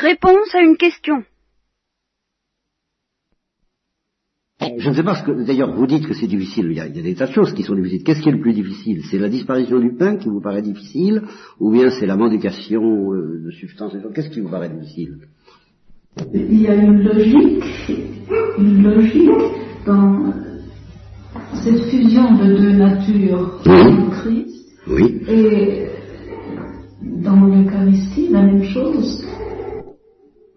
Réponse à une question. Je ne sais pas ce que, d'ailleurs, vous dites que c'est difficile, il y, a, des tas de choses qui sont difficiles. Qu'est-ce qui est le plus difficile? C'est la disparition du pain qui vous paraît difficile, ou bien c'est la mendication euh, de substances Qu'est-ce qui vous paraît difficile? Il y a une logique, une logique dans cette fusion de deux natures en Christ. Oui. Et dans l'Eucharistie, la même chose.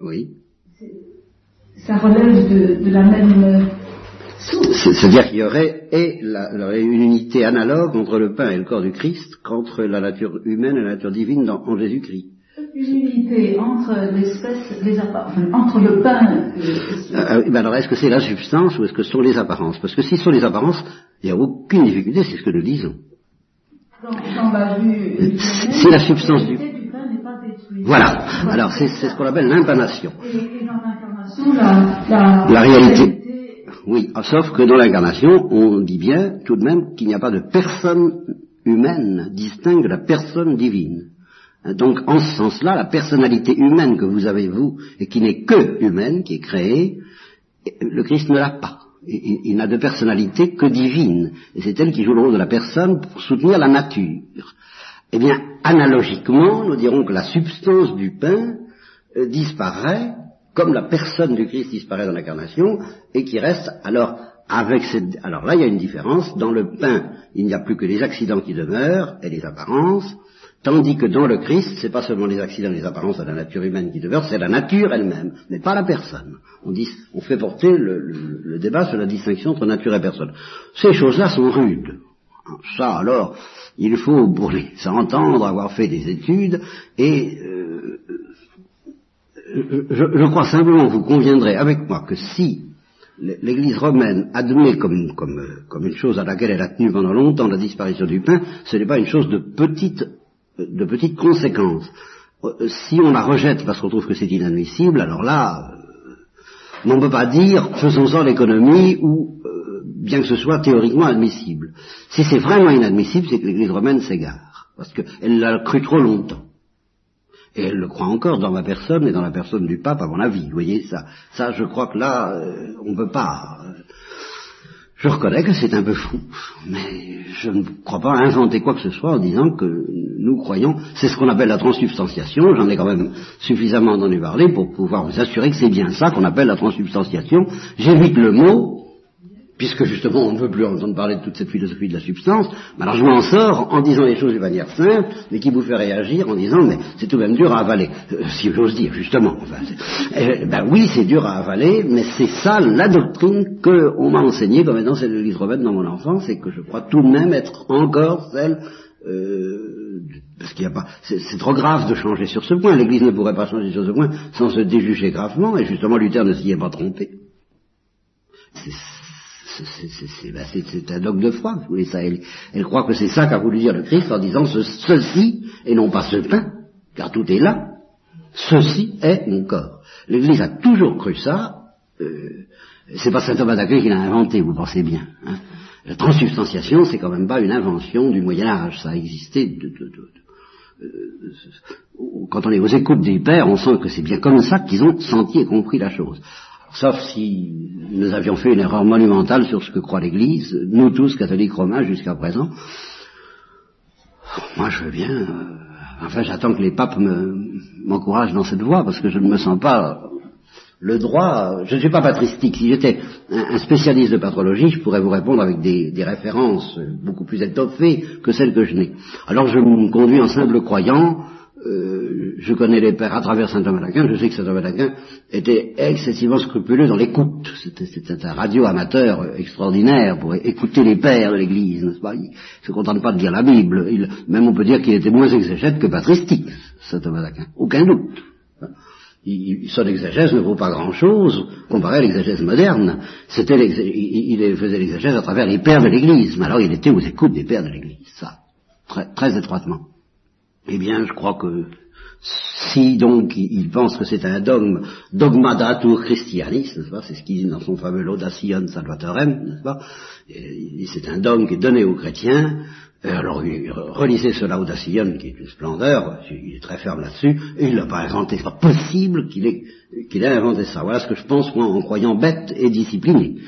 Oui. Ça relève de, de la même c'est-à-dire qu'il y aurait et la, une unité analogue entre le pain et le corps du Christ qu'entre la nature humaine et la nature divine dans, en Jésus-Christ. Une unité entre l'espèce, les enfin, entre le pain et... Euh, euh ben alors est-ce que c'est la substance ou est-ce que ce sont les apparences? Parce que si ce sont les apparences, il n'y a aucune difficulté, c'est ce que nous disons. C'est la substance du... du pain n'est pas détruite. Voilà. Alors c'est ce qu'on appelle l'impanation. Et, dans l'incarnation, la, la, la réalité oui, sauf que dans l'incarnation, on dit bien tout de même qu'il n'y a pas de personne humaine distincte de la personne divine. Donc, en ce sens-là, la personnalité humaine que vous avez, vous, et qui n'est que humaine, qui est créée, le Christ ne l'a pas. Il, n'a de personnalité que divine. Et c'est elle qui joue le rôle de la personne pour soutenir la nature. Eh bien, analogiquement, nous dirons que la substance du pain euh, disparaît comme la personne du Christ disparaît dans l'incarnation, et qui reste alors avec cette... Alors là, il y a une différence. Dans le pain, il n'y a plus que les accidents qui demeurent et les apparences, tandis que dans le Christ, c'est pas seulement les accidents et les apparences de la nature humaine qui demeurent, c'est la nature elle-même, mais pas la personne. On, fait porter le, le, débat sur la distinction entre nature et personne. Ces choses-là sont rudes. Ça, alors, il faut, pour les entendre, avoir fait des études et euh, je, crois simplement vous conviendrez avec moi que si l'Église romaine admet comme, comme, une chose à laquelle elle a tenu pendant longtemps la disparition du pain, ce n'est pas une chose de petite, de petite conséquence. Euh, si on la rejette parce qu'on trouve que c'est inadmissible, alors là, euh, on ne peut pas dire faisons-en l'économie ou euh, bien que ce soit théoriquement admissible. Si c'est vraiment inadmissible, c'est que l'Église romaine s'égare, parce qu'elle l'a cru trop longtemps. Et elle le croit encore dans ma personne et dans la personne du pape, à mon avis. Vous voyez, ça, ça je crois que là, euh, on ne peut pas. Euh, je reconnais que c'est un peu fou, mais je ne crois pas inventer quoi que ce soit en disant que nous croyons, c'est ce qu'on appelle la transsubstantiation, j'en ai quand même suffisamment entendu parler pour pouvoir vous assurer que c'est bien ça qu'on appelle la transsubstantiation. J'évite le mot, puisque justement on ne veut plus entendre parler de toute cette philosophie de la substance, alors je m'en sors en disant les choses de manière simple, mais qui vous fait réagir en disant mais c'est tout de même dur à avaler, euh, si j'ose dire justement. Ben oui c'est dur à avaler, mais c'est ça la doctrine qu'on m'a enseignée comme étant celle de l'Église romaine dans mon enfance, et que je crois tout de même être encore celle euh, parce qu'il n'y a pas, c'est trop grave de changer sur ce point. L'Église ne pourrait pas changer sur ce point sans se déjuger gravement, et justement Luther ne s'y est pas trompé. Ben, c'est un dogme de foi, vous voulez ça. Elle, croit que c'est ça qu'a voulu dire le Christ en disant ceci, et non pas ce pain, car tout est là. Ceci est mon corps. L'Église a toujours cru ça. Euh, c'est pas saint Thomas d'Aquin qui l'a inventé, vous pensez bien. Hein. La transsubstantiation, c'est quand même pas une invention du Moyen Âge. Ça a existé de, euh, quand on est aux écoutes des pères, on sent que c'est bien comme ça qu'ils ont senti et compris la chose sauf si nous avions fait une erreur monumentale sur ce que croit l'Église, nous tous catholiques romains jusqu'à présent. Moi je veux bien, euh, enfin j'attends que les papes m'encouragent dans cette voie, parce que je ne me sens pas le droit, je ne suis pas patristique, si j'étais un, spécialiste de patrologie, je pourrais vous répondre avec des, des références beaucoup plus étoffées que celles que je n'ai. Alors je me conduis en simple croyant, euh, je connais les pères à travers saint Thomas d'Aquin, je sais que saint Thomas d'Aquin était excessivement scrupuleux dans l'écoute. C'était un radio amateur extraordinaire pour écouter les pères de l'Église, n'est-ce pas? Il ne se contente pas de lire la Bible. Il, même on peut dire qu'il était moins exégète que patristique, saint Thomas d'Aquin. Aucun doute. Il, son exégèse ne vaut pas grand-chose comparé à l'exégèse moderne. C'était il, faisait l'exégèse à travers les pères de l'Église, mais alors il était aux écoutes des pères de l'Église, ça, très étroitement. Eh bien, je crois que si donc il pense que c'est un dogme, dogma datur christianis, n'est-ce pas, c'est ce qu'il dit dans son fameux Laudation Salvatorem, n'est-ce pas, c'est un dogme qui est donné aux chrétiens, alors, relisez ce Laudacillon, qui est une splendeur, il est très ferme là-dessus, et il n'a pas inventé, c'est pas possible qu'il ait, ait inventé ça. Voilà ce que je pense, moi, en croyant bête et discipliné.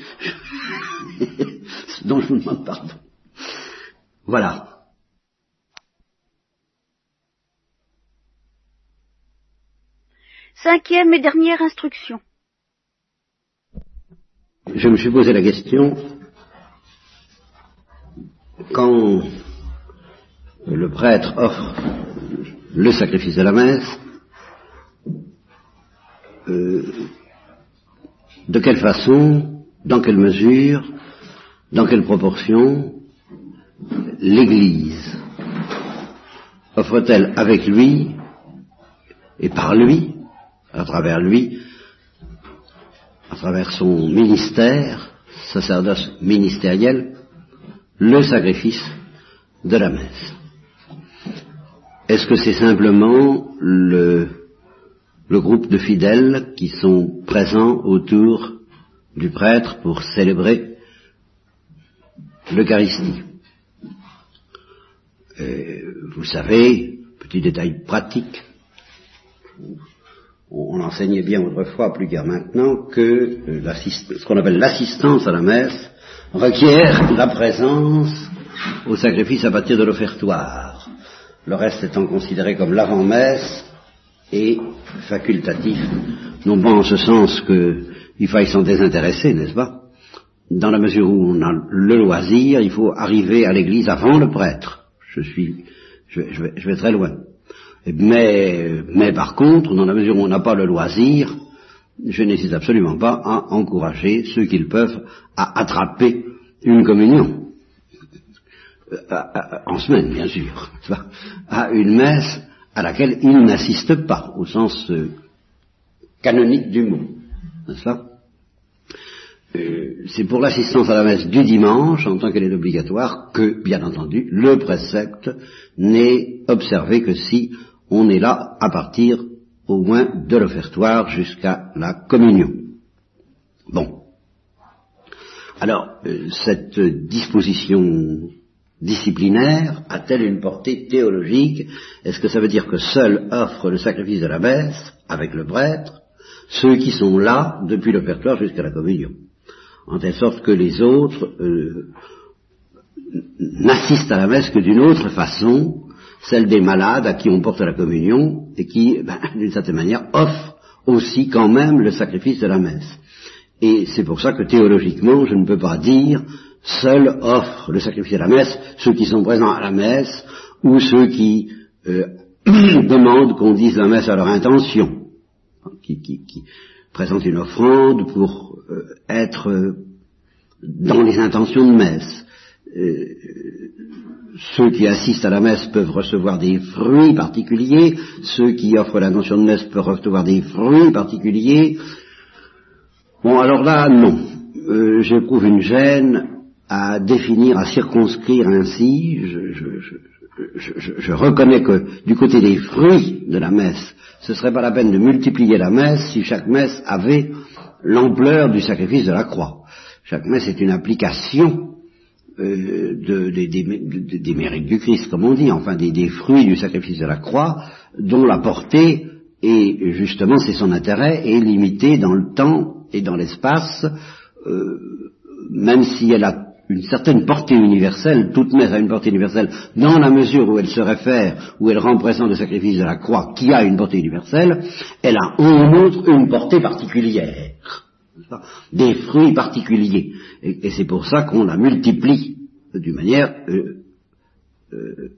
dont je vous demande pardon. Voilà. Cinquième et dernière instruction. Je me suis posé la question, quand le prêtre offre le sacrifice de la messe, euh, de quelle façon, dans quelle mesure, dans quelle proportion l'Église offre-t-elle avec lui et par lui, à travers lui, à travers son ministère, sacerdoce ministériel, le sacrifice de la messe. Est-ce que c'est simplement le, le, groupe de fidèles qui sont présents autour du prêtre pour célébrer l'Eucharistie? Vous savez, petit détail pratique, on enseignait bien autrefois, plus qu'à maintenant, que ce qu'on appelle l'assistance à la messe requiert la présence au sacrifice à partir de l'offertoire, le reste étant considéré comme l'avant-messe et facultatif, non pas en ce sens qu'il faille s'en désintéresser, n'est-ce pas? Dans la mesure où on a le loisir, il faut arriver à l'église avant le prêtre. Je suis, je vais, très loin. Mais, mais par contre, dans la mesure où on n'a pas le loisir, je n'hésite absolument pas à encourager ceux qu'ils peuvent à attraper une communion. Euh, en semaine, bien sûr, à une messe à laquelle ils n'assistent pas, au sens euh, canonique du mot. N'est-ce pas? Euh, C'est pour l'assistance à la messe du dimanche, en tant qu'elle est obligatoire, que, bien entendu, le précepte n'est observé que si on est là à partir au moins de l'offertoire jusqu'à la communion. Bon. Alors, euh, cette disposition disciplinaire a-t-elle une portée théologique? Est-ce que ça veut dire que seul offre le sacrifice de la messe, avec le prêtre, ceux qui sont là depuis l'offertoire jusqu'à la communion? En telle sorte que les autres euh, n'assistent à la messe que d'une autre façon, celle des malades à qui on porte la communion et qui, ben, d'une certaine manière, offrent aussi quand même le sacrifice de la messe. Et c'est pour ça que théologiquement, je ne peux pas dire seul offre le sacrifice de la messe ceux qui sont présents à la messe ou ceux qui euh, demandent qu'on dise la messe à leur intention, qui, présentent une offrande pour euh, être euh, dans les intentions de messe ceux qui assistent à la messe peuvent recevoir des fruits particuliers, ceux qui offrent l'intention de messe peuvent recevoir des fruits particuliers. Bon, alors là, non. Euh, J'éprouve une gêne à définir, à circonscrire ainsi. Je, je, je, reconnais que du côté des fruits de la messe, ce ne serait pas la peine de multiplier la messe si chaque messe avait l'ampleur du sacrifice de la croix. Chaque messe est une application euh, de, des mérites du Christ, comme on dit, enfin des, fruits du sacrifice de la croix, dont la portée, et justement c'est son intérêt, est limitée dans le temps et dans l'espace, euh, même si elle a une certaine portée universelle, toute messe a une portée universelle, dans la mesure où elle se réfère, où elle rend présent le sacrifice de la croix, qui a une portée universelle, elle a en outre une portée particulière des fruits particuliers. Et, c'est pour ça qu'on la multiplie d'une manière euh, euh,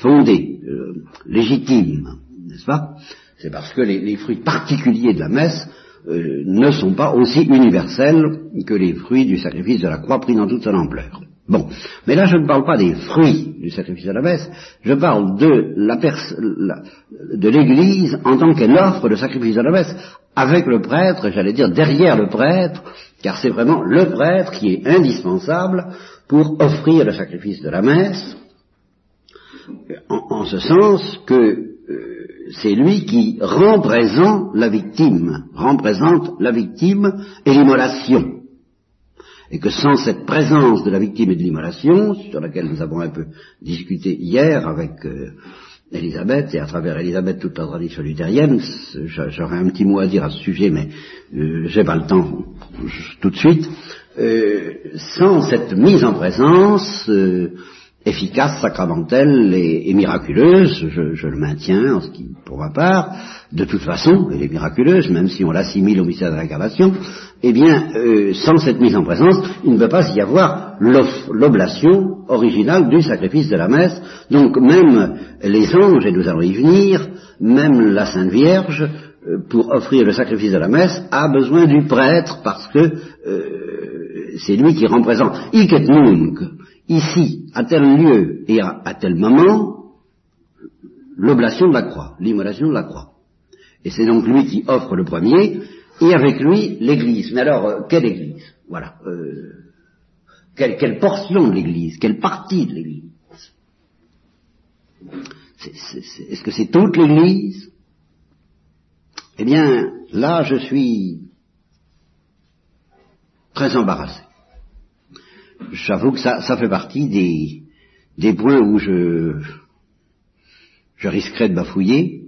fondée, euh, légitime, n'est-ce pas? C'est parce que les, fruits particuliers de la messe ne sont pas aussi universels que les fruits du sacrifice de la croix pris dans toute son ampleur. Bon, mais là je ne parle pas des fruits du sacrifice de la messe, je parle de l'Église en tant qu'elle offre le sacrifice de la messe avec le prêtre, j'allais dire derrière le prêtre, car c'est vraiment le prêtre qui est indispensable pour offrir le sacrifice de la messe, en, ce sens que euh, c'est lui qui rend présent la victime, rend présente la victime et l'immolation. et que sans cette présence de la victime et de l'immolation, sur laquelle nous avons un peu discuté hier avec euh, Elisabeth, et à travers Elisabeth toute la tradition luthérienne, j'aurais un petit mot à dire à ce sujet, mais euh, j'ai pas le temps tout de suite, euh, sans cette mise en présence, efficace, sacramentelle et, miraculeuse, je, le maintiens en ce qui, pour ma part, de toute façon, elle est miraculeuse, même si on l'assimile au mystère de l'incarnation, eh bien, euh, sans cette mise en présence, il ne peut pas y avoir l'oblation originale du sacrifice de la messe. Donc même les anges, et nous allons y venir, même la Sainte Vierge, euh, pour offrir le sacrifice de la messe, a besoin du prêtre parce que euh, c'est lui qui représente. Iket nunc, ici, à tel lieu et à, tel moment, l'oblation de la croix, l'immolation de la croix. Et c'est donc lui qui offre le premier, et avec lui l'Église. Mais alors, euh, quelle Église? Voilà. Euh, quelle, quelle, portion de l'Église? Quelle partie de l'Église? Est-ce que c'est toute l'Église? Eh bien, là, je suis très embarrassé j'avoue que ça, fait partie des, points où je, je risquerais de bafouiller,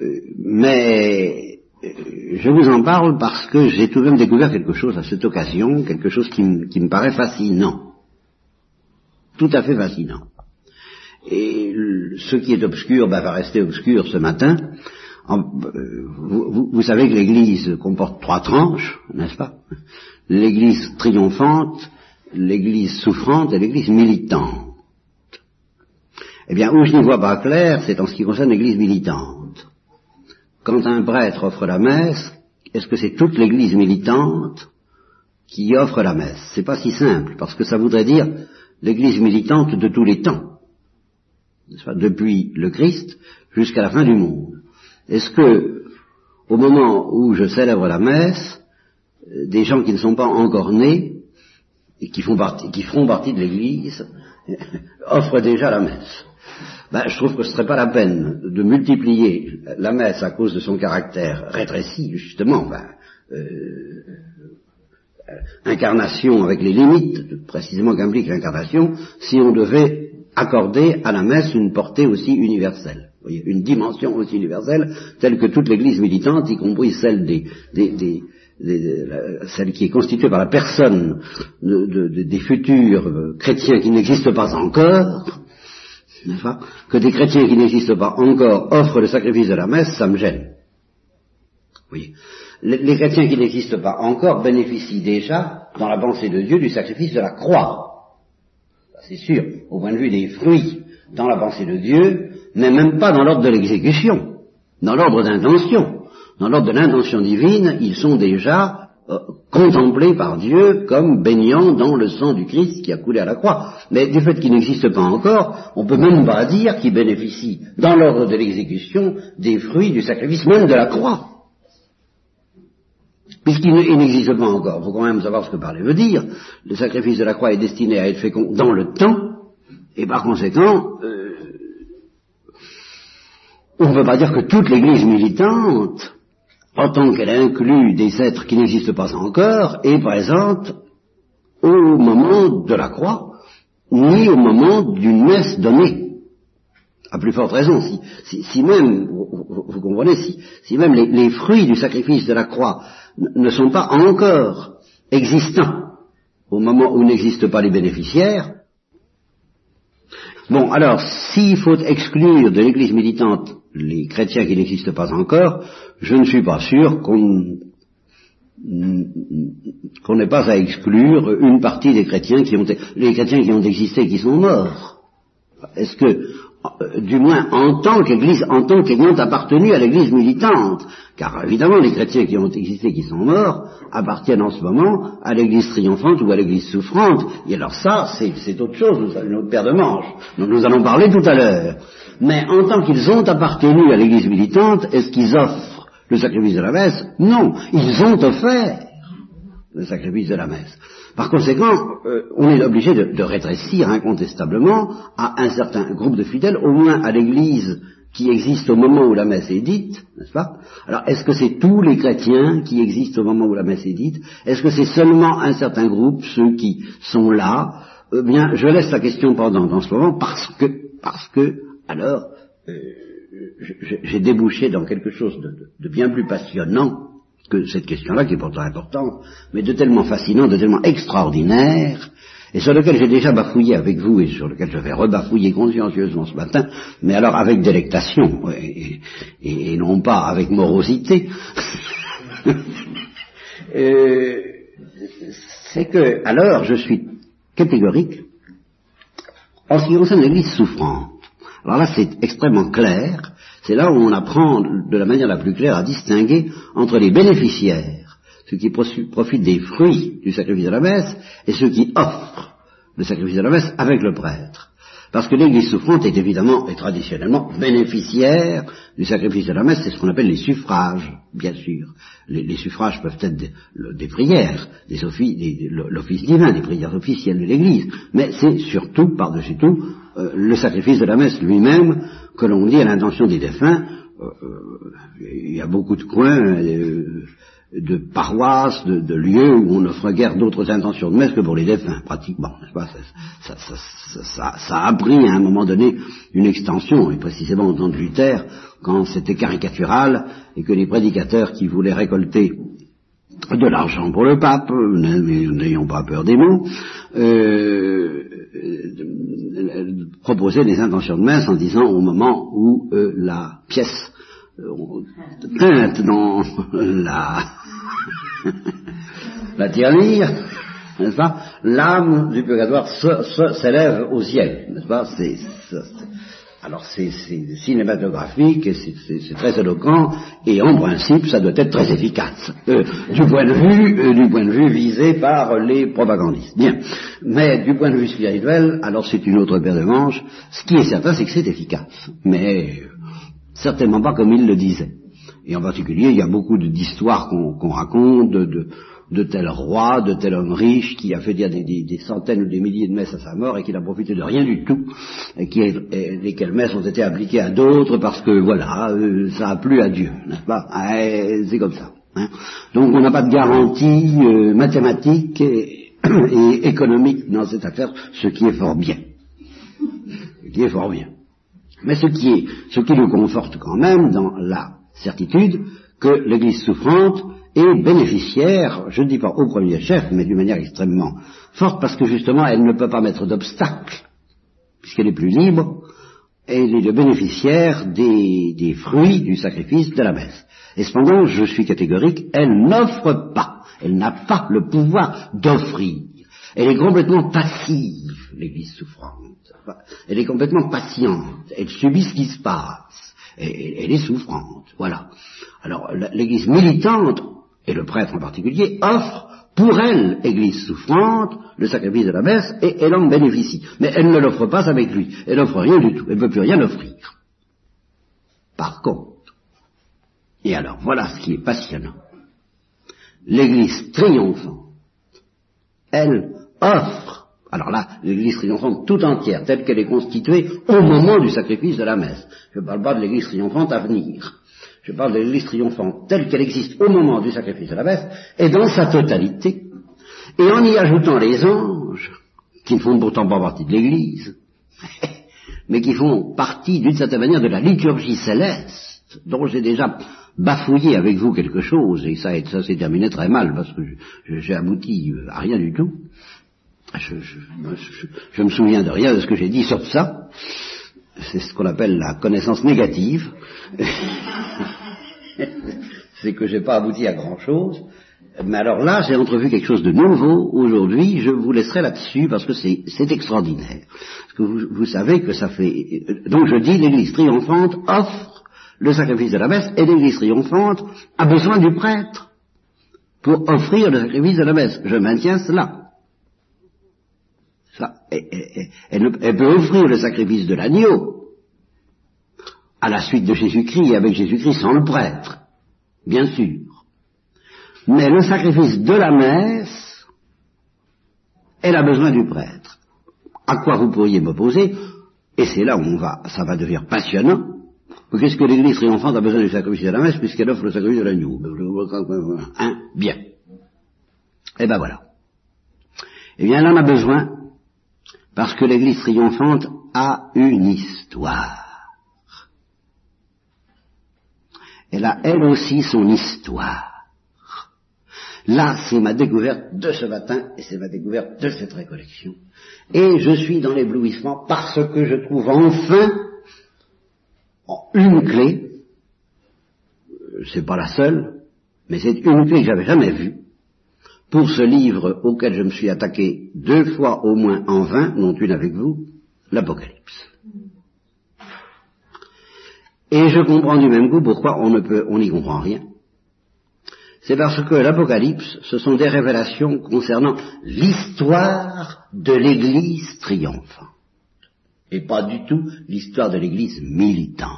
euh, mais euh, je vous en parle parce que j'ai tout de même découvert quelque chose à cette occasion, quelque chose qui, me paraît fascinant, tout à fait fascinant. Et ce qui est obscur ben, va rester obscur ce matin. Euh, vous, savez que l'Église comporte trois tranches, n'est-ce pas? L'Église triomphante, l'Église souffrante et l'Église militante. Eh bien, où je n'y vois pas clair, c'est en ce qui concerne l'Église militante. Quand un prêtre offre la messe, est-ce que c'est toute l'Église militante qui offre la messe? C'est pas si simple, parce que ça voudrait dire l'Église militante de tous les temps, depuis le Christ jusqu'à la fin du monde. Est-ce que, au moment où je célèbre la messe, des gens qui ne sont pas encore nés et qui, font partie, qui feront partie de l'Église offrent déjà la messe. Ben, je trouve que ce serait pas la peine de multiplier la messe à cause de son caractère rétréci, justement, ben, euh, incarnation avec les limites précisément qu'implique l'incarnation, si on devait accorder à la messe une portée aussi universelle, une dimension aussi universelle, telle que toute l'Église militante, y compris celle des, des celle qui est constituée par la personne des futurs euh, chrétiens qui n'existent pas encore, que des chrétiens qui n'existent pas encore offrent le sacrifice de la messe, ça me gêne. Oui. Les, chrétiens qui n'existent pas encore bénéficient déjà, dans la pensée de Dieu, du sacrifice de la croix. C'est sûr, au point de vue des fruits dans la pensée de Dieu, mais même pas dans l'ordre de l'exécution, dans l'ordre d'intention dans l'ordre de l'intention divine, ils sont déjà euh, contemplés par Dieu comme baignant dans le sang du Christ qui a coulé à la croix. Mais du fait qu'ils n'existent pas encore, on peut même pas dire qu'ils bénéficient, dans l'ordre de l'exécution, des fruits du sacrifice même de la croix. Puisqu'il n'existe pas encore, il faut quand même savoir ce que parler veut dire. Le sacrifice de la croix est destiné à être fécond dans le temps, et par conséquent, euh, on ne peut pas dire que toute l'Église militante en tant qu'elle inclut des êtres qui n'existent pas encore, est présente au moment de la croix, ni au moment d'une messe donnée. À plus forte raison, si, même, vous, comprenez, si, même les, fruits du sacrifice de la croix ne sont pas encore existants au moment où n'existent pas les bénéficiaires, bon, alors, s'il faut exclure de l'Église militante les chrétiens qui n'existent pas encore, je ne suis pas sûr qu'on n'ait pas à exclure une partie des chrétiens qui ont chrétiens qui ont existé qui sont morts. Est-ce que du moins en tant qu'Église, en tant qu'ayant appartenu à l'Église militante, car évidemment les chrétiens qui ont existé, qui sont morts, appartiennent en ce moment à l'Église triomphante ou à l'Église souffrante, et alors ça, c'est autre chose, une autre paire de manches, dont nous allons parler tout à l'heure. Mais en tant qu'ils ont appartenu à l'Église militante, est-ce qu'ils offrent le sacrifice de la messe? Non, ils ont offert le sacrifice de la messe. Par conséquent, euh, on est obligé de, rétrécir incontestablement à un certain groupe de fidèles, au moins à l'Église qui existent au moment où la messe est dite, n'est-ce pas? Alors, est-ce que c'est tous les chrétiens qui existent au moment où la messe est dite? Est-ce que c'est seulement un certain groupe, ceux qui sont là? Eh bien, je laisse la question pendant dans ce moment parce que, parce que, alors, euh, j'ai débouché dans quelque chose de, bien plus passionnant que cette question-là, qui est pourtant importante, mais de tellement fascinant, de tellement extraordinaire, et sur lequel j'ai déjà bafouillé avec vous, et sur lequel je vais rebafouiller consciencieusement ce matin, mais alors avec délectation, et, non pas avec morosité, euh, c'est que, alors, je suis catégorique en ce qui concerne l'Église souffrante. Alors là, c'est extrêmement clair. C'est là où on apprend de la manière la plus claire à distinguer entre les bénéficiaires, ceux qui profitent des fruits du sacrifice de la messe, et ceux qui offrent le sacrifice de la messe avec le prêtre. Parce que l'Église souffrante est évidemment et traditionnellement bénéficiaire du sacrifice de la messe, c'est ce qu'on appelle les suffrages, bien sûr. Les, suffrages peuvent être des, prières, des l'office divin, des prières officielles de l'Église, mais c'est surtout, par-dessus tout, euh, le sacrifice de la messe lui-même que l'on dit à l'intention des défunts. Euh, euh, il y a beaucoup de coins de paroisses, de, lieux où on ferait guère d'autres intentions de messe que pour les défunts, pratiquement. Ça, ça, a pris à un moment donné une extension, et précisément au temps de Luther, quand c'était caricatural, et que les prédicateurs qui voulaient récolter de l'argent pour le pape, n'ayons pas peur des mots, euh, proposaient des intentions de messe en disant au moment où euh, la pièce teinte dans la, la n'est-ce pas L'âme du purgatoire s'élève au ciel, n'est-ce pas alors c'est cinématographique c'est très éloquent et en principe ça doit être très efficace euh, du point de vue euh, du point de vue visé par les propagandistes. Bien, mais du point de vue spirituel, alors c'est une autre paire de manches. Ce qui est certain, c'est que c'est efficace, mais certainement pas comme il le disait. Et en particulier, il y a beaucoup d'histoires qu'on raconte de, de, tel roi, de tel homme riche qui a fait dire des, centaines ou des milliers de messes à sa mort et qui n'a profité de rien du tout, et, qui lesquelles messes ont été appliquées à d'autres parce que voilà, euh, ça a plu à Dieu, n'est-ce pas? C'est comme ça. Hein. Donc on n'a pas de garantie euh, mathématique et, et économique dans cette affaire, ce qui est fort bien. Ce qui est fort bien. Mais ce qui, est, ce qui nous conforte quand même dans la certitude que l'Église souffrante est bénéficiaire, je ne dis pas au premier chef, mais d'une manière extrêmement forte, parce que justement elle ne peut pas mettre d'obstacle, puisqu'elle est plus libre, elle est le bénéficiaire des, des fruits du sacrifice de la messe. Et cependant, je suis catégorique, elle n'offre pas, elle n'a pas le pouvoir d'offrir. Elle est complètement passive, l'Église souffrante. Elle est complètement patiente. Elle subit ce qui se passe. Et, elle est souffrante. Voilà. Alors, l'Église militante, et le prêtre en particulier, offre pour elle, Église souffrante, le sacrifice de la messe, et elle en bénéficie. Mais elle ne l'offre pas avec lui. Elle n'offre rien du tout. Elle ne peut plus rien offrir. Par contre, et alors voilà ce qui est passionnant, l'Église triomphante, elle offre alors là, l'église triomphante tout entière, telle qu'elle est constituée au moment du sacrifice de la messe. Je ne parle pas de l'église triomphante à venir. Je parle de l'église triomphante telle qu'elle existe au moment du sacrifice de la messe, et dans sa totalité. Et en y ajoutant les anges, qui ne font pourtant pas partie de l'église, mais qui font partie d'une certaine manière de la liturgie céleste, dont j'ai déjà bafouillé avec vous quelque chose, et ça, ça s'est terminé très mal, parce que j'ai abouti à rien du tout. Je, je, me souviens de rien de ce que j'ai dit sur ça. C'est ce qu'on appelle la connaissance négative. c'est que j'ai pas abouti à grand chose. Mais alors là, j'ai entrevu quelque chose de nouveau aujourd'hui. Je vous laisserai là-dessus parce que c'est extraordinaire. Parce que vous, vous, savez que ça fait. Donc je dis, l'Église triomphante offre le sacrifice de la messe et l'Église triomphante a besoin du prêtre pour offrir le sacrifice de la messe. Je maintiens cela elle, peut offrir le sacrifice de l'agneau à la suite de Jésus-Christ et avec Jésus-Christ sans le prêtre, bien sûr. Mais le sacrifice de la messe, elle a besoin du prêtre. À quoi vous pourriez m'opposer, et c'est là où on ça va devenir passionnant, Qu'est-ce que l'église triomphante a besoin du sacrifice de la messe puisqu'elle offre le sacrifice de l'agneau? Hein? Bien. Eh ben voilà. Eh bien, elle en a besoin parce que l'église triomphante a une histoire. Elle a elle aussi son histoire. Là, c'est ma découverte de ce matin et c'est ma découverte de cette récollection. Et je suis dans l'éblouissement parce que je trouve enfin une clé, c'est pas la seule, mais c'est une clé que j'avais jamais vue, pour ce livre auquel je me suis attaqué deux fois au moins en vain, non une avec vous, l'Apocalypse. Et je comprends du même coup pourquoi on ne peut, on n'y comprend rien. C'est parce que l'Apocalypse, ce sont des révélations concernant l'histoire de l'Église triomphante. Et pas du tout l'histoire de l'Église militante.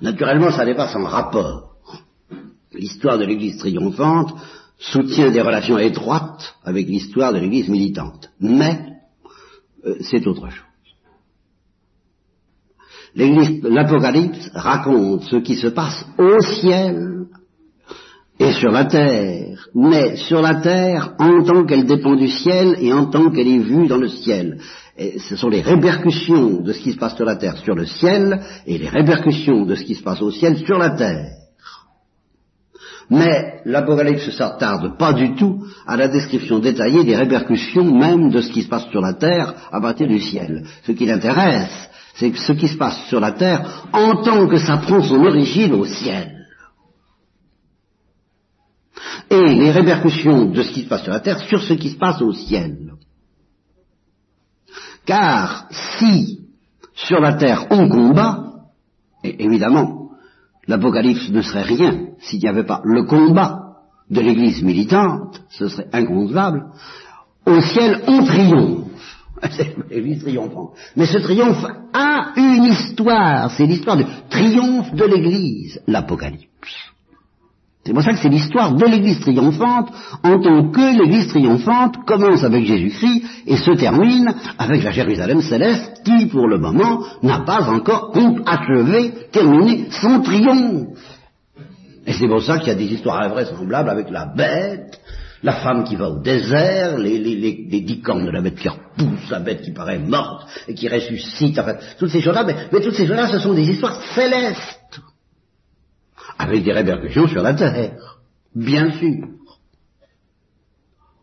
Naturellement, ça n'est pas sans rapport. L'histoire de l'Église triomphante soutient des relations étroites avec l'histoire de l'Église militante. Mais euh, c'est autre chose. L'Apocalypse raconte ce qui se passe au ciel et sur la terre, mais sur la terre en tant qu'elle dépend du ciel et en tant qu'elle est vue dans le ciel. Ce sont les répercussions de ce qui se passe sur la terre sur le ciel et les répercussions de ce qui se passe au ciel sur la terre. Mais l'Apocalypse s'attarde pas du tout à la description détaillée des répercussions même de ce qui se passe sur la terre à partir du ciel. Ce qui l'intéresse, c'est ce qui se passe sur la terre en tant que ça prend son origine au ciel. Et les répercussions de ce qui se passe sur la terre sur ce qui se passe au ciel. Car si sur la terre on combat, et évidemment l'Apocalypse ne serait rien s'il n'y avait pas le combat de l'Église militante, ce serait inconcevable. Au ciel, on triomphe. L'Église triomphante. Mais ce triomphe a une histoire. C'est l'histoire du triomphe de l'Église, l'Apocalypse. C'est pour ça que c'est l'histoire de l'Église triomphante, en tant que l'Église triomphante commence avec Jésus-Christ et se termine avec la Jérusalem céleste qui, pour le moment, n'a pas encore achevé, terminé son triomphe. Et c'est pour ça qu'il y a des histoires invraisemblables avec la bête, la femme qui va au désert, les, les, dix cornes de la bête qui repousse, la bête qui paraît morte et qui ressuscite, enfin, toutes ces choses-là, mais, mais toutes ces choses-là, ce sont des histoires célestes avec des répercussions sur la terre, bien sûr.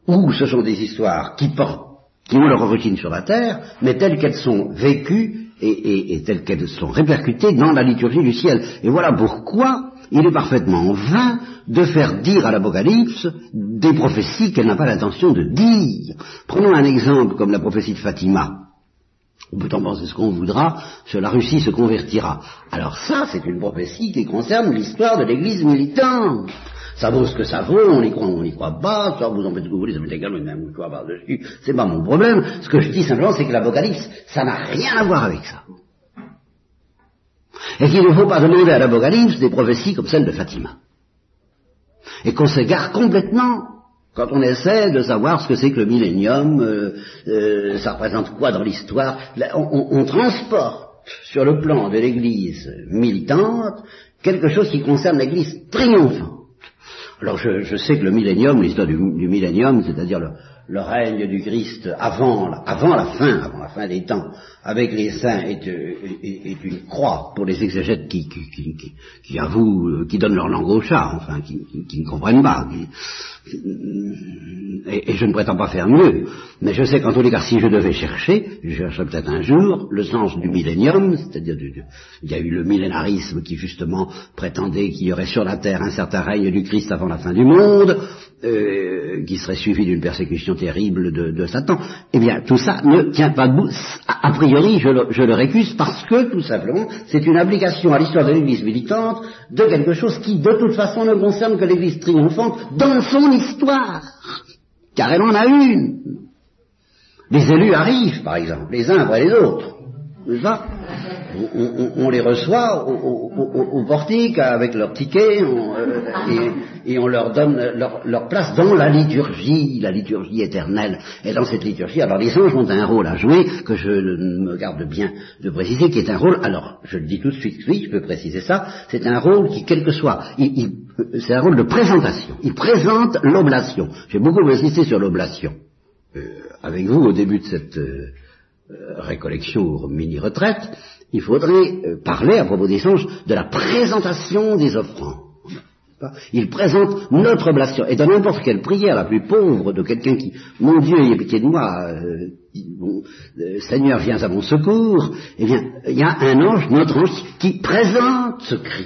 Ou ce sont des histoires qui portent, qui ont leur origine sur la terre, mais telles qu'elles sont vécues et, telles qu'elles sont répercutées dans la liturgie du ciel. Et voilà pourquoi il est parfaitement vain de faire dire à l'Apocalypse des prophéties qu'elle n'a pas l'intention de dire. Prenons un exemple comme la prophétie de Fatima. On peut en penser ce qu'on voudra, sur la Russie se convertira. Alors ça, c'est une prophétie qui concerne l'histoire de l'Église militante. Ça vaut ce que ça vaut, on y croit, on n'y croit pas, ça vous en faites ce que vous voulez, ça m'est égal, même vous par-dessus, c'est pas mon problème. Ce que je dis simplement, c'est que l'Apocalypse, ça n'a rien à voir avec ça. Et qu'il ne faut pas demander à l'Apocalypse des prophéties comme celle de Fatima. Et qu'on s'égare complètement quand on essaie de savoir ce que c'est que le millénium, euh, euh, ça représente quoi dans l'histoire, on, transporte sur le plan de l'Église militante quelque chose qui concerne l'Église triomphante. Alors je, sais que le millénium, l'histoire du, du millénium, c'est-à-dire le, le règne du Christ avant, avant la fin, avant la fin des temps, avec les saints est, est, une croix pour les exégètes qui, qui, qui, qui, avouent, euh, qui donnent leur langue au chat, enfin, qui, ne comprennent pas. Et, je ne prétends pas faire mieux, mais je sais qu'en tous les cas, si je devais chercher, je chercherais peut-être un jour le sens du millénium, c'est-à-dire il y a eu le millénarisme qui justement prétendait qu'il y aurait sur la terre un certain règne du Christ avant la fin du monde, euh, qui serait suivi d'une persécution terrible de, Satan, eh bien tout ça ne tient pas debout. A, priori, je le, récuse parce que, tout simplement, c'est une application à l'histoire de l'Église militante de quelque chose qui, de toute façon, ne concerne que l'Église triomphante dans son histoire. Car elle en a une. Les élus arrivent, par exemple, les uns après les autres. On, les reçoit au, portique avec leur ticket euh, et, on leur donne leur, place dans la liturgie, la liturgie éternelle. Et dans cette liturgie, alors les anges ont un rôle à jouer que je me garde bien de préciser, qui est un rôle, alors je le dis tout de suite, oui, je peux préciser ça, c'est un rôle qui, quel que soit, il- c'est un rôle de présentation. Il présente l'oblation. J'ai beaucoup insisté sur l'oblation. Euh, avec vous, au début de cette euh, euh, récollection ou mini-retraite, il faudrait euh, parler à propos des anges de la présentation des offrandes. Il présente notre oblation. Et dans n'importe quelle prière, la plus pauvre de quelqu'un qui, mon Dieu, ayez pitié de moi, euh, bon, euh, Seigneur, viens à mon secours, eh bien, il y a un ange, notre ange, qui présente ce cri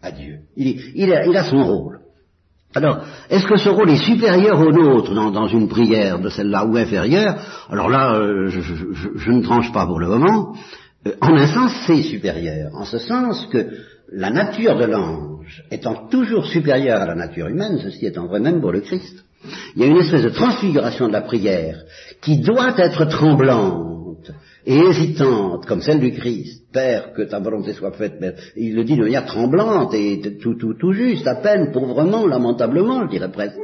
à Dieu. Il, a, il a son rôle. Alors, est-ce que ce rôle est supérieur au nôtre dans, dans une prière de celle-là ou inférieur Alors là, euh, je, je- je- je ne tranche pas pour le moment. Euh, en un sens, c'est supérieur, en ce sens que la nature de l'ange étant toujours supérieure à la nature humaine, ceci étant vrai même pour le Christ, il y a une espèce de transfiguration de la prière qui doit être tremblante et hésitante, comme celle du Christ. Père, que ta volonté soit faite. Mais il le dit de manière tremblante et tout, tout, tout juste, à peine, pauvrement, lamentablement, je dirais presque,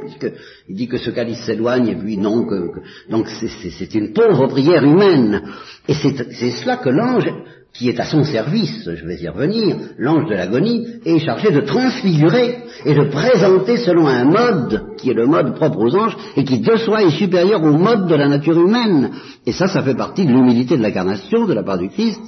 dit que ce calice s'éloigne et puis non, que, que- donc c'est- une pauvre prière humaine. Et c'est cela que l'ange, qui est à son service, je vais y revenir, l'ange de l'agonie, est chargé de transfigurer et de présenter selon un mode qui est le mode propre aux anges et qui de soi est supérieur au mode de la nature humaine. Et ça, ça fait partie de l'humilité de l'incarnation de la part du Christ,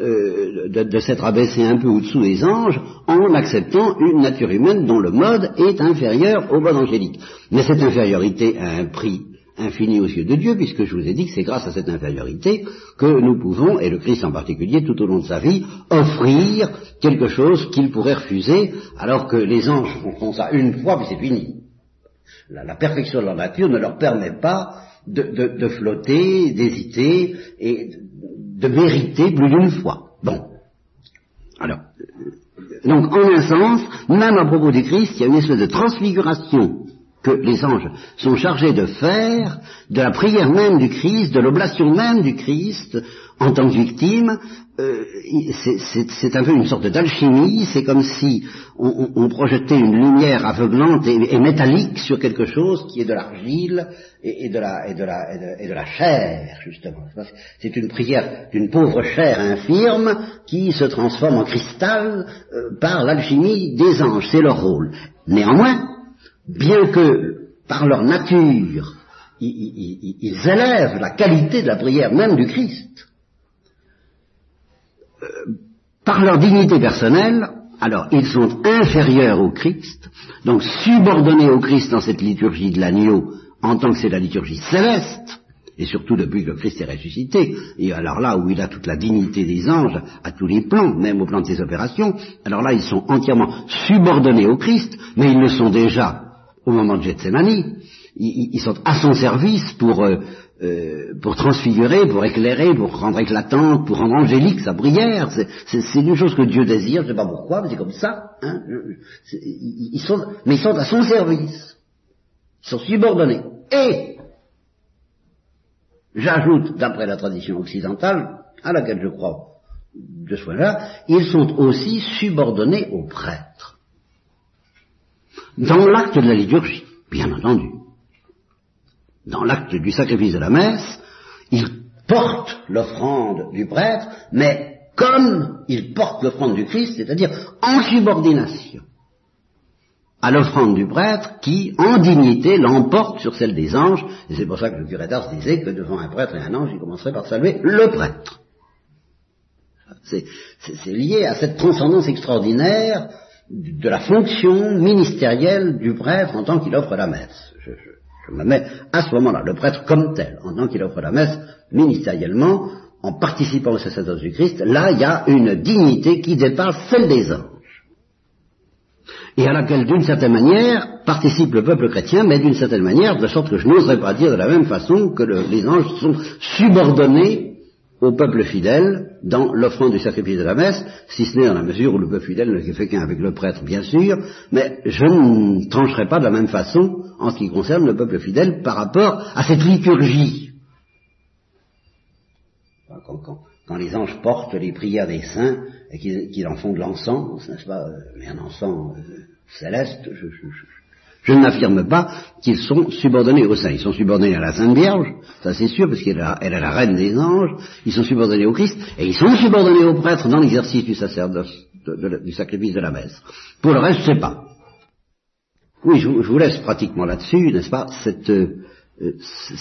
euh, de, de s'être abaissé un peu au-dessous des anges en acceptant une nature humaine dont le mode est inférieur au mode angélique. Mais cette infériorité a un prix infini aux yeux de Dieu, puisque je vous ai dit que c'est grâce à cette infériorité que nous pouvons, et le Christ en particulier, tout au long de sa vie, offrir quelque chose qu'il pourrait refuser, alors que les anges font ça une fois, puis c'est fini. La, perfection de leur nature ne leur permet pas de, flotter, d'hésiter et de, de mériter plus d'une fois. Bon. Alors, donc en un sens, même à propos du Christ, il y a une espèce de transfiguration que les anges sont chargés de faire de la prière même du Christ, de l'oblation même du Christ en tant que victime. euh, c'est- un peu une sorte d'alchimie, c'est comme si on, on- on projetait une lumière aveuglante et, et métallique sur quelque chose qui est de l'argile et, et de la, et, de la, et, de, et de la chair, justement. C'est une prière d'une pauvre chair infirme qui se transforme en cristal euh, par l'alchimie des anges, c'est leur rôle. Néanmoins, bien que par leur nature, ils, élèvent la qualité de la prière même du Christ, euh, par leur dignité personnelle, alors ils sont inférieurs au Christ, donc subordonnés au Christ dans cette liturgie de l'agneau, en tant que c'est la liturgie céleste, et surtout depuis que le Christ est ressuscité, et alors là où il a toute la dignité des anges à tous les plans, même au plan de ses opérations, alors là ils sont entièrement subordonnés au Christ, mais ils le sont déjà au moment de Gethsemane, ils, ils- sont à son service pour, euh, euh, pour transfigurer, pour éclairer, pour rendre éclatante, pour rendre angélique sa prière. C'est- une chose que Dieu désire, je ne sais pas pourquoi, mais c'est comme ça. Hein ils sont, mais ils sont à son service. Ils sont subordonnés. Et, j'ajoute, d'après la tradition occidentale, à laquelle je crois de ce point-là, ils sont aussi subordonnés aux prêtres. Dans l'acte de la liturgie, bien entendu. Dans l'acte du sacrifice de la messe, ils portent l'offrande du prêtre, mais comme ils portent l'offrande du Christ, c'est-à-dire en subordination à l'offrande du prêtre qui, en dignité, l'emporte sur celle des anges. Et c'est pour ça que le curé d'Ars disait que devant un prêtre et un ange, il commencerait par saluer le prêtre. C'est lié à cette transcendance extraordinaire de la fonction ministérielle du prêtre en tant qu'il offre la messe. Je, me mets à ce moment-là, le prêtre comme tel, en tant qu'il offre la messe ministériellement, en participant au sacerdoce du Christ, là il y a une dignité qui dépasse celle des anges et à laquelle, d'une certaine manière, participe le peuple chrétien, mais d'une certaine manière, de sorte que je n'oserais pas dire de la même façon que le- les anges sont subordonnés au peuple fidèle dans l'offrande du sacrifice de la messe, si ce n'est dans la mesure où le peuple fidèle ne fait qu'un avec le prêtre, bien sûr, mais je ne trancherai pas de la même façon en ce qui concerne le peuple fidèle par rapport à cette liturgie. Quand, les anges portent les prières des saints et qu'ils en font de l'encens, n'est-ce pas Mais un encens céleste, je, je, je, je n'affirme pas qu'ils sont subordonnés aux saints. Ils sont subordonnés à la Sainte Vierge, ça c'est sûr, parce qu'elle est, la reine des anges. Ils sont subordonnés au Christ, et ils sont subordonnés aux prêtres dans l'exercice du sacerdoce, du sacrifice de la messe. Pour le reste, je sais pas. Oui, je, vous laisse pratiquement là-dessus, n'est-ce pas, cette, euh,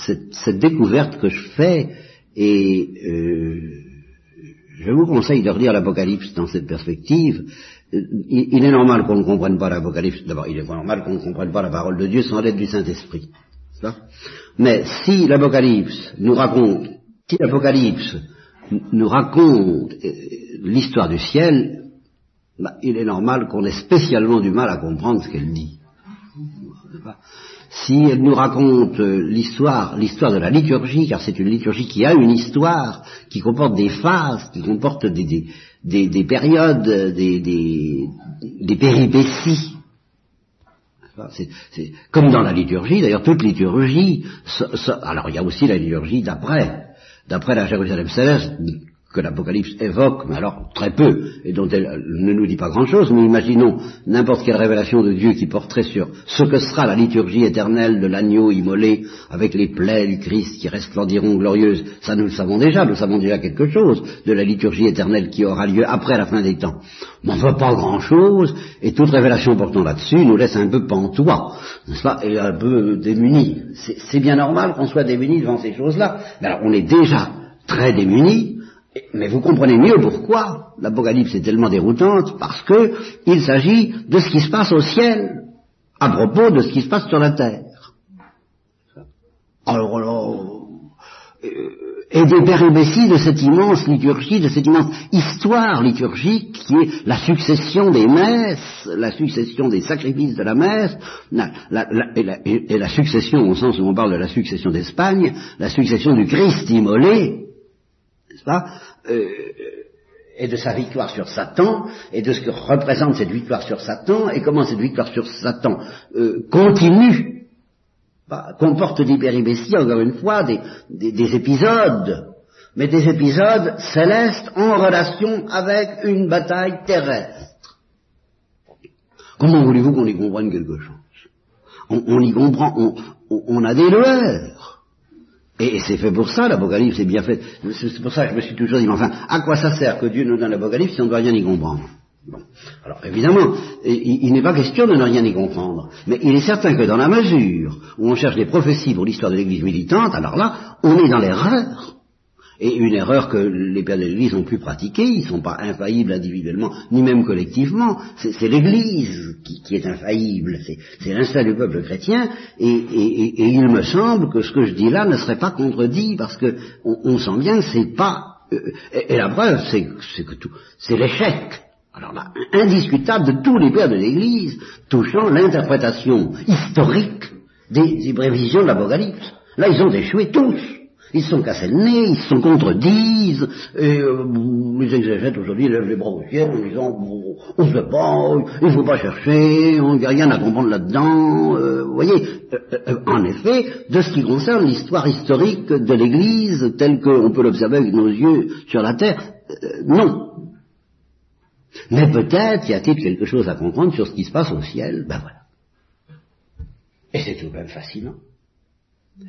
cette, cette, découverte que je fais, et euh, je vous conseille de relire l'Apocalypse dans cette perspective, il, est normal qu'on ne comprenne pas l'Apocalypse. D'abord, il est normal qu'on ne comprenne pas la parole de Dieu sans l'aide du Saint-Esprit. Mais si l'Apocalypse nous raconte, si l'Apocalypse nous raconte euh, l'histoire du ciel, bah, il est normal qu'on ait spécialement du mal à comprendre ce qu'elle dit. Si elle nous raconte euh, l'histoire, l'histoire de la liturgie, car c'est une liturgie qui a une histoire, qui comporte des phases, qui comporte des, des, périodes, des, des, péripéties. Comme dans la liturgie, d'ailleurs toute liturgie, alors il y a aussi la liturgie d'après, d'après la Jérusalem céleste, que l'Apocalypse évoque, mais alors très peu, et dont elle ne nous dit pas grand-chose, mais imaginons n'importe quelle révélation de Dieu qui porterait sur ce que sera la liturgie éternelle de l'agneau immolé, avec les plaies du Christ qui resplendiront glorieuses, ça nous le savons déjà, nous savons déjà quelque chose de la liturgie éternelle qui aura lieu après la fin des temps. Mais on ne voit pas grand-chose, et toute révélation portant là-dessus nous laisse un peu pantois, n'est-ce pas, et un peu démunis. C'est bien normal qu'on soit démunis devant ces choses-là, mais alors on est déjà très démunis, mais vous comprenez mieux pourquoi l'Apocalypse est tellement déroutante, parce que il s'agit de ce qui se passe au ciel, à propos de ce qui se passe sur la terre. Alors, alors euh, et des péripéties de cette immense liturgie, de cette immense histoire liturgique qui est la succession des messes, la succession des sacrifices de la messe, et, la, succession, au sens où on parle de la succession d'Espagne, la succession du Christ immolé, euh, et de sa victoire sur Satan, et de ce que représente cette victoire sur Satan, et comment cette victoire sur Satan euh, continue, bah, comporte des péripéties, encore une fois, des, des, épisodes, mais des épisodes célestes en relation avec une bataille terrestre. Comment voulez-vous qu'on y comprenne quelque chose? On, y comprend, on, on a des lueurs. Et, c'est fait pour ça, l'Apocalypse est bien fait. C'est pour ça que je me suis toujours dit, mais enfin, à quoi ça sert que Dieu nous donne l'Apocalypse si on ne doit rien y comprendre? Alors évidemment, il, n'est pas question de ne rien y comprendre, mais il est certain que dans la mesure où on cherche des prophéties pour l'histoire de l'Église militante, alors là, on est dans l'erreur et une erreur que les pères de l'Église ont pu pratiquer, ils ne sont pas infaillibles individuellement, ni même collectivement, c'est l'Église qui, est infaillible, c'est l'instinct du peuple chrétien, et, il me semble que ce que je dis là ne serait pas contredit, parce que on, sent bien que c'est pas... Euh, et, la preuve, c'est que tout, c'est l'échec alors là, indiscutable de tous les pères de l'Église touchant l'interprétation historique des prévisions de l'Apocalypse. Là, ils ont échoué tous. Ils sont cassés le nez, ils se sont contredisent, et euh, les exégètes aujourd'hui lèvent les bras au ciel en disant on se pas, il ne faut pas chercher, il n'y a rien à comprendre là-dedans. Euh, vous voyez, euh, euh, en effet, de ce qui concerne l'histoire historique de l'Église telle qu'on peut l'observer avec nos yeux sur la terre, non. Mais peut-être y a-t-il quelque chose à comprendre sur ce qui se passe au ciel, ben voilà. Et c'est tout de même fascinant.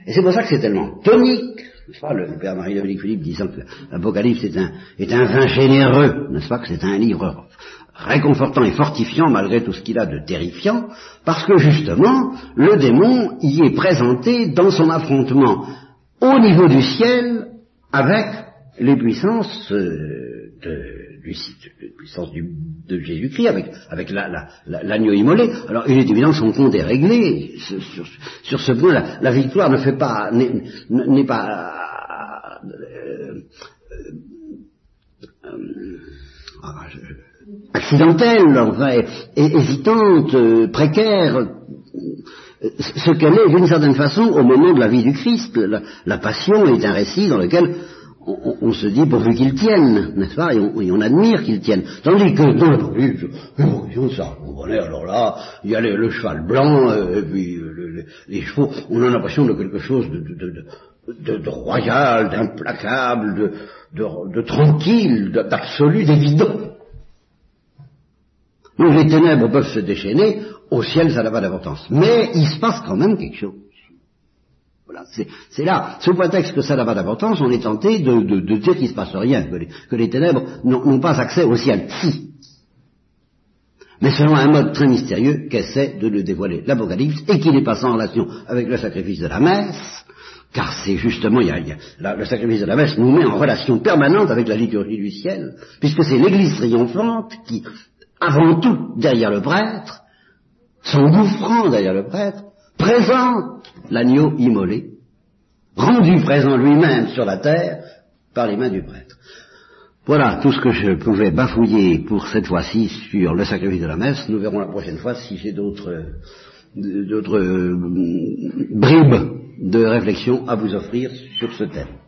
Et c'est pour ça que c'est tellement tonique, n'est-ce pas, le père Marie-Dominique Philippe disant que l'Apocalypse est un, est un vin généreux, n'est-ce pas, que c'est un livre réconfortant et fortifiant malgré tout ce qu'il a de terrifiant, parce que justement, le démon y est présenté dans son affrontement au niveau du ciel avec les puissances euh, de du, puissance de Jésus-Christ, avec, avec l'agneau immolé. Alors il est évident que son compte est réglé. Sur, ce point, la, victoire ne fait pas, n'est pas euh, euh, ah, accidentelle, enfin, hésitante, euh, précaire, ce qu'elle est d'une certaine façon au moment de la vie du Christ. la passion est un récit dans lequel on, se dit pourvu qu'ils tiennent, n'est-ce pas, et on, admire qu'ils tiennent. Tandis que dans la ça, on alors là, il y a le cheval blanc, euh, et puis euh, les chevaux, on a l'impression de quelque chose de, de, royal, d'implacable, de, tranquille, d'absolu, d'évident. Donc les ténèbres peuvent se déchaîner, au ciel ça n'a pas d'importance. Mais il se passe quand même quelque chose. C'est là, sous prétexte que ça n'a pas d'importance, on est tenté de, dire qu'il ne se passe rien, que les, ténèbres n'ont pas accès au ciel. Si. Mais selon un mode très mystérieux qu'essaie de le dévoiler l'Apocalypse et qui n'est pas sans relation avec le sacrifice de la messe, car c'est justement, il y a, le sacrifice de la messe nous met en relation permanente avec la liturgie du ciel, puisque c'est l'Église triomphante qui, avant tout, derrière le prêtre, s'engouffrant derrière le prêtre, présente l'agneau immolé, rendu présent lui-même sur la terre par les mains du prêtre. Voilà tout ce que je pouvais bafouiller pour cette fois-ci sur le sacrifice de la messe. Nous verrons la prochaine fois si j'ai d'autres d'autres euh, bribes de réflexion à vous offrir sur ce thème.